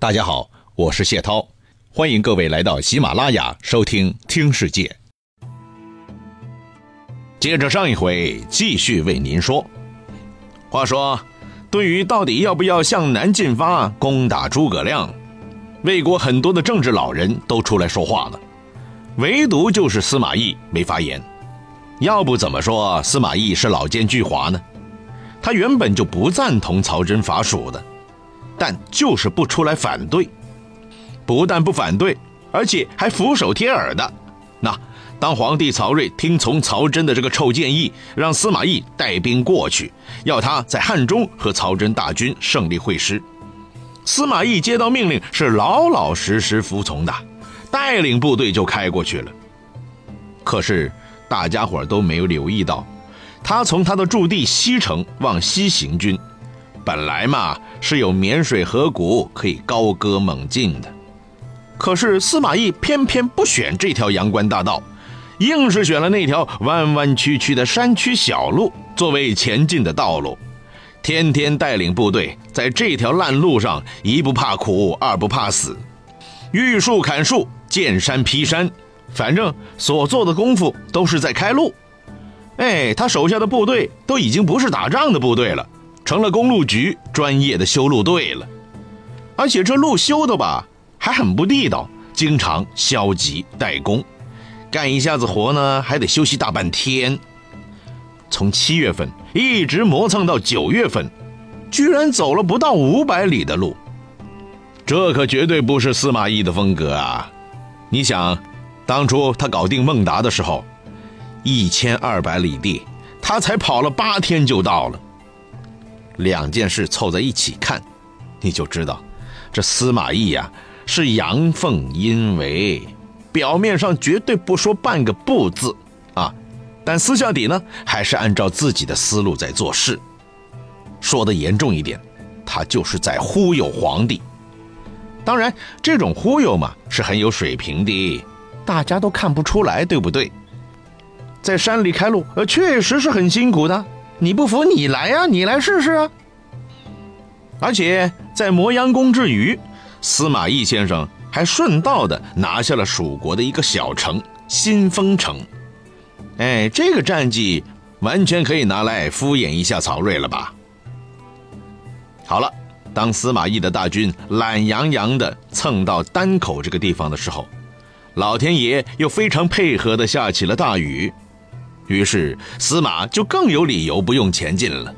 大家好，我是谢涛，欢迎各位来到喜马拉雅收听《听世界》。接着上一回，继续为您说。话说，对于到底要不要向南进发攻打诸葛亮，魏国很多的政治老人都出来说话了，唯独就是司马懿没发言。要不怎么说司马懿是老奸巨猾呢？他原本就不赞同曹真伐蜀的。但就是不出来反对，不但不反对，而且还俯首帖耳的。那当皇帝曹睿听从曹真的这个臭建议，让司马懿带兵过去，要他在汉中和曹真大军胜利会师。司马懿接到命令是老老实实服从的，带领部队就开过去了。可是大家伙都没有留意到，他从他的驻地西城往西行军。本来嘛是有绵水河谷可以高歌猛进的，可是司马懿偏偏不选这条阳关大道，硬是选了那条弯弯曲曲的山区小路作为前进的道路，天天带领部队在这条烂路上，一不怕苦，二不怕死，遇树砍树，见山劈山，反正所做的功夫都是在开路。哎，他手下的部队都已经不是打仗的部队了。成了公路局专业的修路队了，而且这路修的吧还很不地道，经常消极怠工，干一下子活呢还得休息大半天。从七月份一直磨蹭到九月份，居然走了不到五百里的路，这可绝对不是司马懿的风格啊！你想，当初他搞定孟达的时候，一千二百里地，他才跑了八天就到了。两件事凑在一起看，你就知道，这司马懿呀是阳奉阴违，表面上绝对不说半个不字啊，但私下底呢还是按照自己的思路在做事。说的严重一点，他就是在忽悠皇帝。当然，这种忽悠嘛是很有水平的，大家都看不出来，对不对？在山里开路，呃，确实是很辛苦的。你不服，你来呀，你来试试啊！而且在磨阳宫之余，司马懿先生还顺道的拿下了蜀国的一个小城新丰城。哎，这个战绩完全可以拿来敷衍一下曹睿了吧？好了，当司马懿的大军懒洋洋的蹭到丹口这个地方的时候，老天爷又非常配合的下起了大雨。于是司马就更有理由不用前进了。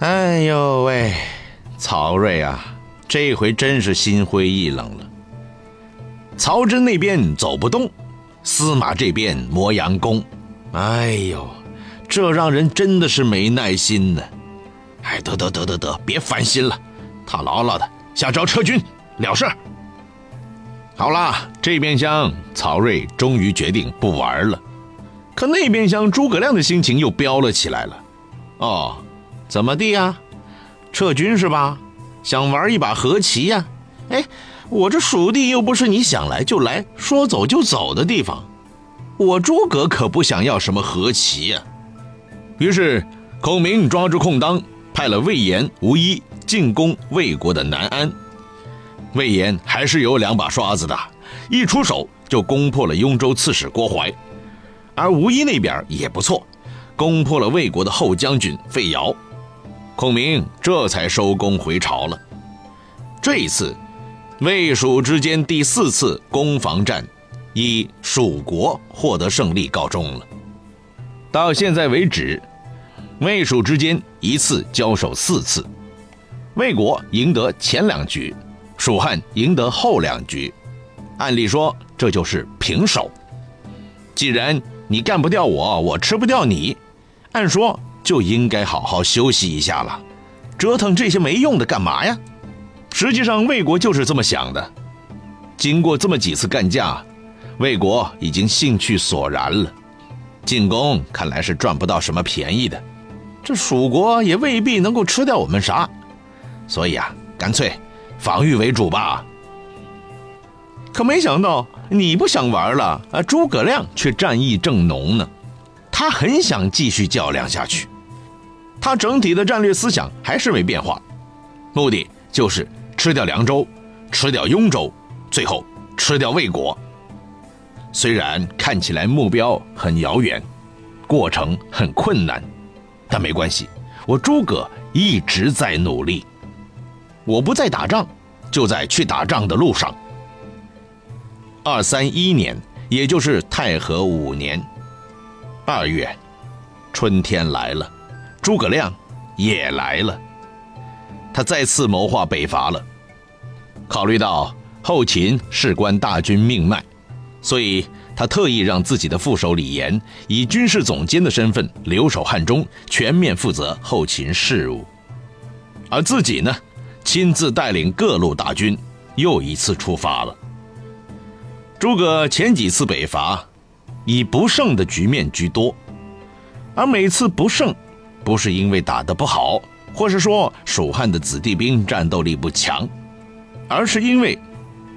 哎呦喂，曹睿啊，这回真是心灰意冷了。曹真那边走不动，司马这边磨洋工，哎呦，这让人真的是没耐心呢。哎，得得得得得，别烦心了，他牢牢的下诏撤军了事。好啦，这边厢曹睿终于决定不玩了。可那边厢诸葛亮的心情又飙了起来了，哦，怎么地呀？撤军是吧？想玩一把和棋呀？哎，我这蜀地又不是你想来就来说走就走的地方，我诸葛可不想要什么和棋呀。于是孔明抓住空当，派了魏延、吴一进攻魏国的南安。魏延还是有两把刷子的，一出手就攻破了雍州刺史郭淮。而吴一那边也不错，攻破了魏国的后将军费尧，孔明这才收工回朝了。这一次，魏蜀之间第四次攻防战，以蜀国获得胜利告终了。到现在为止，魏蜀之间一次交手四次，魏国赢得前两局，蜀汉赢得后两局。按理说，这就是平手。既然你干不掉我，我吃不掉你，按说就应该好好休息一下了，折腾这些没用的干嘛呀？实际上魏国就是这么想的。经过这么几次干架，魏国已经兴趣索然了，进攻看来是赚不到什么便宜的，这蜀国也未必能够吃掉我们啥，所以啊，干脆防御为主吧。可没想到。你不想玩了啊？诸葛亮却战意正浓呢，他很想继续较量下去。他整体的战略思想还是没变化，目的就是吃掉凉州，吃掉雍州，最后吃掉魏国。虽然看起来目标很遥远，过程很困难，但没关系，我诸葛一直在努力。我不在打仗，就在去打仗的路上。二三一年，也就是太和五年二月，春天来了，诸葛亮也来了。他再次谋划北伐了。考虑到后秦事关大军命脉。所以他特意让自己的副手李严以军事总监的身份留守汉中，全面负责后勤事务，而自己呢，亲自带领各路大军又一次出发了。诸葛前几次北伐，以不胜的局面居多，而每次不胜，不是因为打得不好，或是说蜀汉的子弟兵战斗力不强，而是因为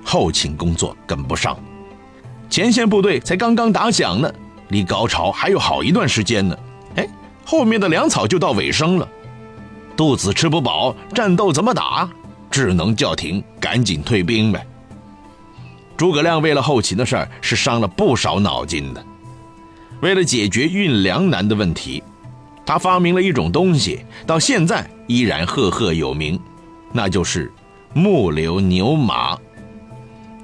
后勤工作跟不上。前线部队才刚刚打响呢，离高潮还有好一段时间呢。哎，后面的粮草就到尾声了，肚子吃不饱，战斗怎么打？只能叫停，赶紧退兵呗。诸葛亮为了后勤的事儿是伤了不少脑筋的。为了解决运粮难的问题，他发明了一种东西，到现在依然赫赫有名，那就是木流牛马。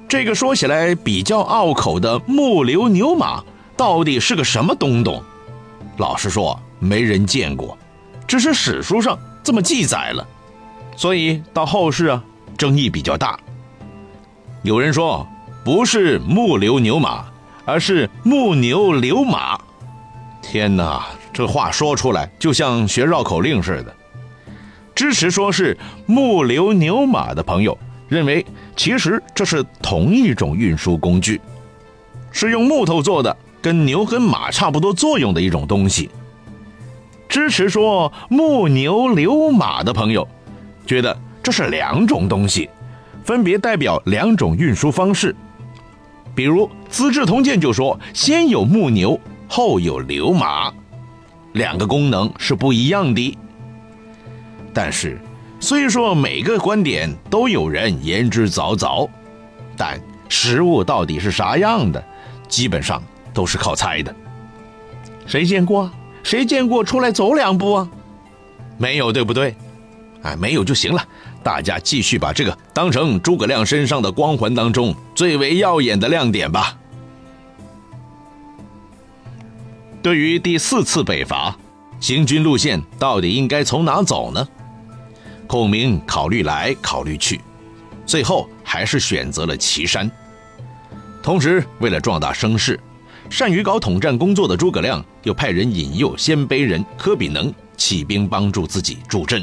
这个说起来比较拗口的木流牛马到底是个什么东东？老实说，没人见过，只是史书上这么记载了，所以到后世啊，争议比较大。有人说不是木流牛马，而是木牛流马。天哪，这话说出来就像学绕口令似的。支持说是木流牛马的朋友。认为其实这是同一种运输工具，是用木头做的，跟牛跟马差不多作用的一种东西。支持说木牛流马的朋友，觉得这是两种东西，分别代表两种运输方式。比如《资治通鉴》就说先有木牛，后有流马，两个功能是不一样的。但是。虽说每个观点都有人言之凿凿，但实物到底是啥样的，基本上都是靠猜的。谁见过？谁见过？出来走两步啊？没有，对不对？哎，没有就行了。大家继续把这个当成诸葛亮身上的光环当中最为耀眼的亮点吧。对于第四次北伐，行军路线到底应该从哪走呢？孔明考虑来考虑去，最后还是选择了岐山。同时，为了壮大声势，善于搞统战工作的诸葛亮又派人引诱鲜卑人柯比能起兵帮助自己助阵。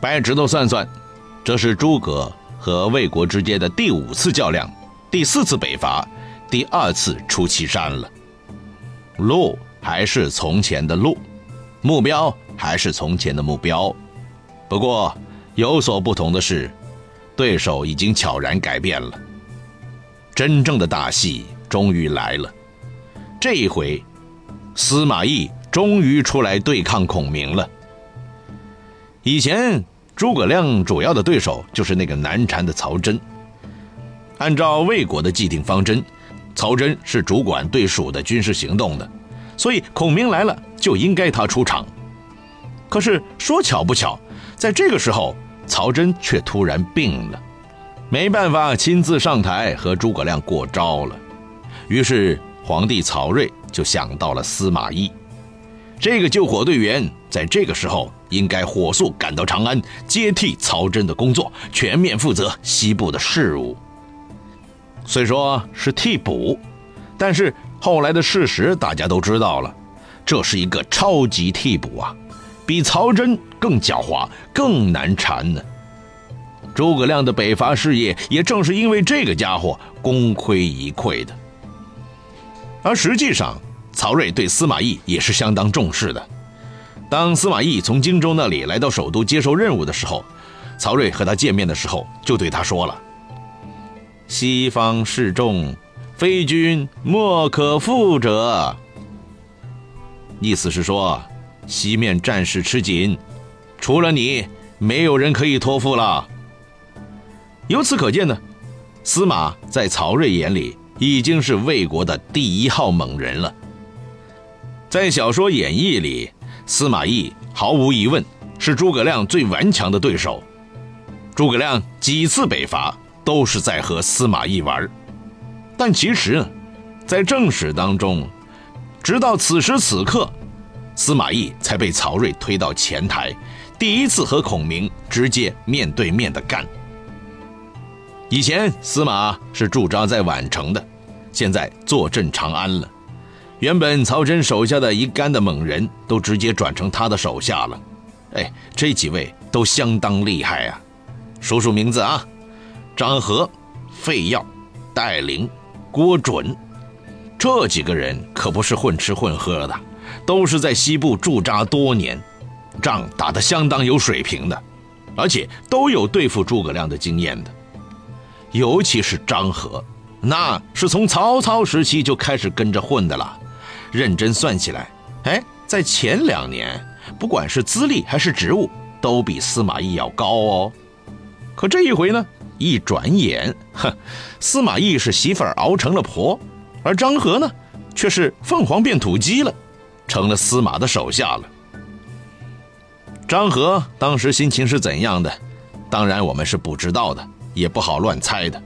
掰指头算算，这是诸葛和魏国之间的第五次较量，第四次北伐，第二次出岐山了。路还是从前的路，目标还是从前的目标。不过，有所不同的是，对手已经悄然改变了。真正的大戏终于来了，这一回，司马懿终于出来对抗孔明了。以前诸葛亮主要的对手就是那个难缠的曹真。按照魏国的既定方针，曹真是主管对蜀的军事行动的，所以孔明来了就应该他出场。可是说巧不巧。在这个时候，曹真却突然病了，没办法亲自上台和诸葛亮过招了。于是皇帝曹睿就想到了司马懿，这个救火队员在这个时候应该火速赶到长安，接替曹真的工作，全面负责西部的事务。虽说是替补，但是后来的事实大家都知道了，这是一个超级替补啊！比曹真更狡猾，更难缠呢。诸葛亮的北伐事业也正是因为这个家伙功亏一篑的。而实际上，曹睿对司马懿也是相当重视的。当司马懿从荆州那里来到首都接受任务的时候，曹睿和他见面的时候就对他说了：“西方势众，非君莫可负者。”意思是说。西面战事吃紧，除了你，没有人可以托付了。由此可见呢，司马在曹睿眼里已经是魏国的第一号猛人了。在小说演义里，司马懿毫无疑问是诸葛亮最顽强的对手。诸葛亮几次北伐都是在和司马懿玩，但其实，在正史当中，直到此时此刻，司马懿才被曹睿推到前台，第一次和孔明直接面对面的干。以前司马是驻扎在宛城的，现在坐镇长安了。原本曹真手下的一干的猛人都直接转成他的手下了，哎，这几位都相当厉害啊！数数名字啊：张合、费耀、戴陵、郭准，这几个人可不是混吃混喝的，都是在西部驻扎多年，仗打得相当有水平的，而且都有对付诸葛亮的经验的。尤其是张合，那是从曹操时期就开始跟着混的了。认真算起来，哎，在前两年，不管是资历还是职务，都比司马懿要高哦。可这一回呢，一转眼，哼，司马懿是媳妇儿熬成了婆，而张合呢，却是凤凰变土鸡了，成了司马的手下了。张合当时心情是怎样的？当然我们是不知道的，也不好乱猜的。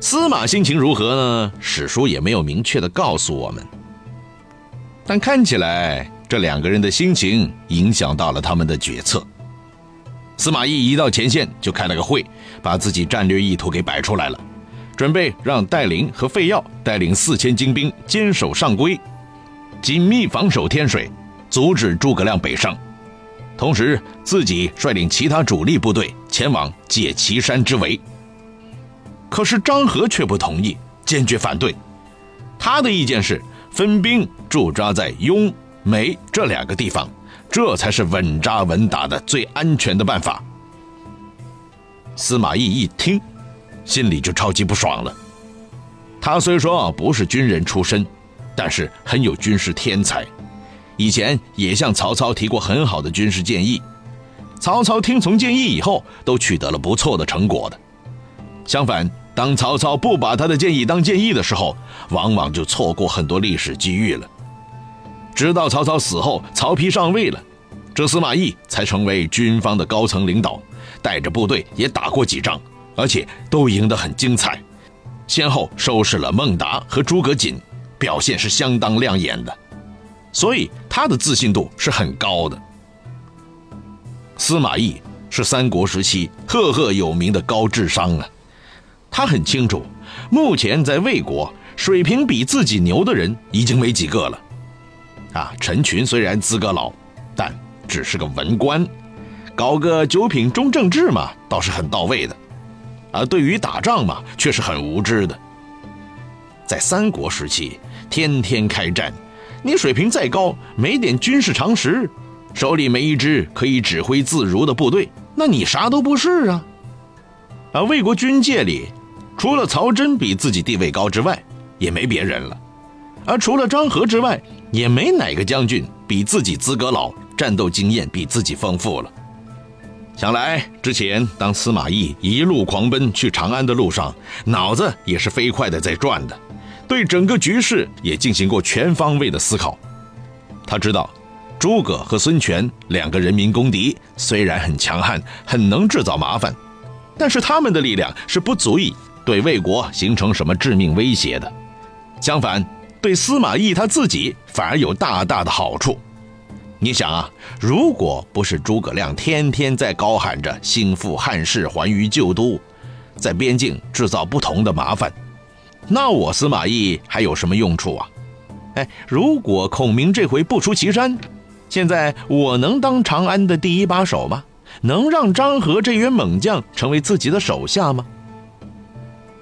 司马心情如何呢？史书也没有明确的告诉我们。但看起来，这两个人的心情影响到了他们的决策。司马懿一到前线就开了个会，把自己战略意图给摆出来了，准备让戴陵和费耀带领四千精兵坚守上邽，紧密防守天水，阻止诸葛亮北上。同时，自己率领其他主力部队前往解岐山之围。可是张合却不同意，坚决反对。他的意见是。分兵驻扎在雍、梅这两个地方，这才是稳扎稳打的最安全的办法。司马懿一听，心里就超级不爽了。他虽说不是军人出身，但是很有军事天才，以前也向曹操提过很好的军事建议。曹操听从建议以后，都取得了不错的成果的。相反，当曹操不把他的建议当建议的时候，往往就错过很多历史机遇了。直到曹操死后，曹丕上位了，这司马懿才成为军方的高层领导，带着部队也打过几仗，而且都赢得很精彩，先后收拾了孟达和诸葛瑾，表现是相当亮眼的，所以他的自信度是很高的。司马懿是三国时期赫赫有名的高智商啊。他很清楚，目前在魏国水平比自己牛的人已经没几个了。啊，陈群虽然资格老，但只是个文官，搞个九品中正制嘛，倒是很到位的。而对于打仗嘛，却是很无知的。在三国时期，天天开战，你水平再高，没点军事常识，手里没一支可以指挥自如的部队，那你啥都不是啊。而魏国军界里。除了曹真比自己地位高之外，也没别人了。而除了张合之外，也没哪个将军比自己资格老、战斗经验比自己丰富了。想来之前当司马懿一路狂奔去长安的路上，脑子也是飞快的在转的，对整个局势也进行过全方位的思考。他知道，诸葛和孙权两个人民公敌，虽然很强悍，很能制造麻烦，但是他们的力量是不足以。对魏国形成什么致命威胁的？相反，对司马懿他自己反而有大大的好处。你想啊，如果不是诸葛亮天天在高喊着兴复汉室、还于旧都，在边境制造不同的麻烦，那我司马懿还有什么用处啊？哎，如果孔明这回不出祁山，现在我能当长安的第一把手吗？能让张合这员猛将成为自己的手下吗？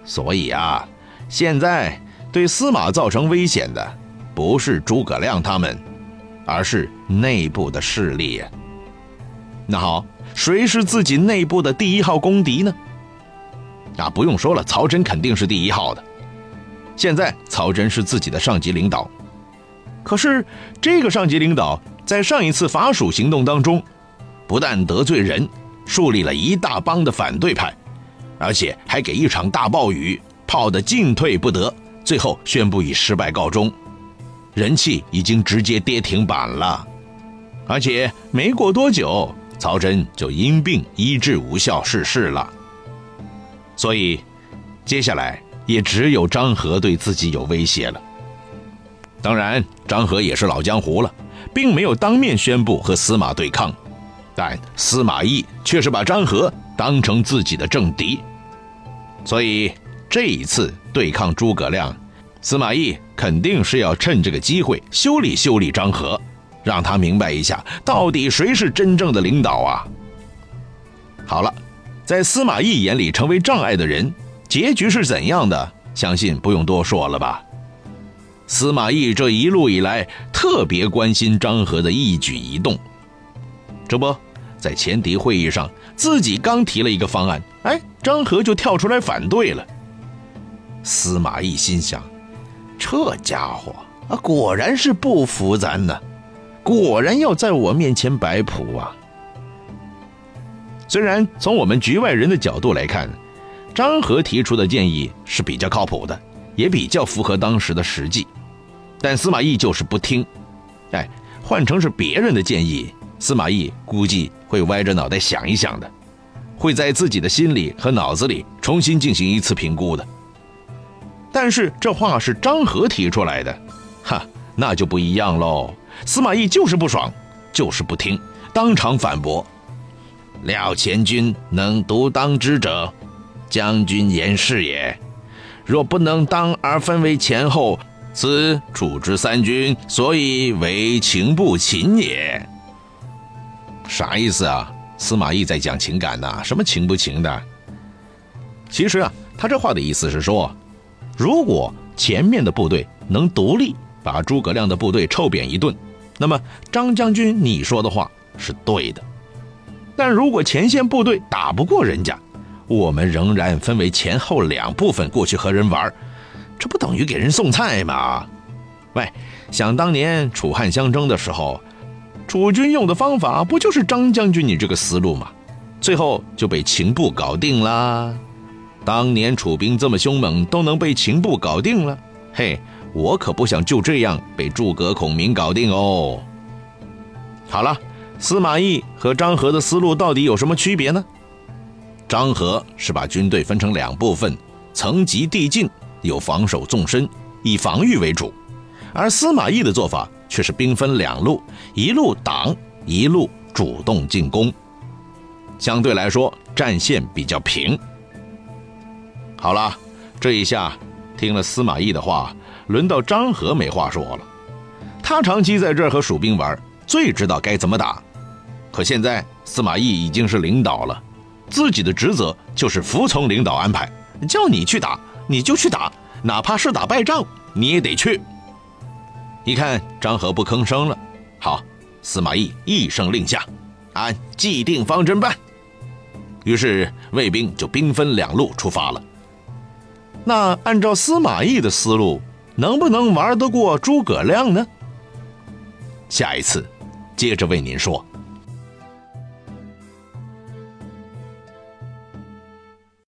所以啊，现在对司马造成危险的，不是诸葛亮他们，而是内部的势力呀。那好，谁是自己内部的第一号公敌呢？啊，不用说了，曹真肯定是第一号的。现在曹真是自己的上级领导，可是这个上级领导在上一次伐蜀行动当中，不但得罪人，树立了一大帮的反对派。而且还给一场大暴雨泡得进退不得，最后宣布以失败告终，人气已经直接跌停板了。而且没过多久，曹真就因病医治无效逝世了。所以，接下来也只有张和对自己有威胁了。当然，张和也是老江湖了，并没有当面宣布和司马对抗，但司马懿却是把张和当成自己的政敌。所以这一次对抗诸葛亮，司马懿肯定是要趁这个机会修理修理张和。让他明白一下，到底谁是真正的领导啊？好了，在司马懿眼里成为障碍的人，结局是怎样的？相信不用多说了吧。司马懿这一路以来特别关心张合的一举一动，这不在前敌会议上，自己刚提了一个方案，哎，张合就跳出来反对了。司马懿心想：这家伙啊，果然是不服咱呢。果然要在我面前摆谱啊！虽然从我们局外人的角度来看，张和提出的建议是比较靠谱的，也比较符合当时的实际，但司马懿就是不听。哎，换成是别人的建议，司马懿估计会歪着脑袋想一想的，会在自己的心里和脑子里重新进行一次评估的。但是这话是张合提出来的，哈，那就不一样喽。司马懿就是不爽，就是不听，当场反驳：“料前军能独当之者，将军言是也。若不能当而分为前后，此处之三军，所以为情不勤也。”啥意思啊？司马懿在讲情感呢？什么情不情的？其实啊，他这话的意思是说，如果前面的部队能独立。把诸葛亮的部队臭扁一顿，那么张将军你说的话是对的。但如果前线部队打不过人家，我们仍然分为前后两部分过去和人玩，这不等于给人送菜吗？喂，想当年楚汉相争的时候，楚军用的方法不就是张将军你这个思路吗？最后就被秦部搞定了。当年楚兵这么凶猛，都能被秦部搞定了，嘿。我可不想就这样被诸葛孔明搞定哦。好了，司马懿和张合的思路到底有什么区别呢？张合是把军队分成两部分，层级递进，有防守纵深，以防御为主；而司马懿的做法却是兵分两路，一路挡，一路主动进攻，相对来说战线比较平。好了，这一下听了司马懿的话。轮到张合没话说了，他长期在这儿和蜀兵玩，最知道该怎么打。可现在司马懿已经是领导了，自己的职责就是服从领导安排，叫你去打你就去打，哪怕是打败仗你也得去。一看张合不吭声了，好，司马懿一声令下，按既定方针办。于是卫兵就兵分两路出发了。那按照司马懿的思路。能不能玩得过诸葛亮呢？下一次，接着为您说。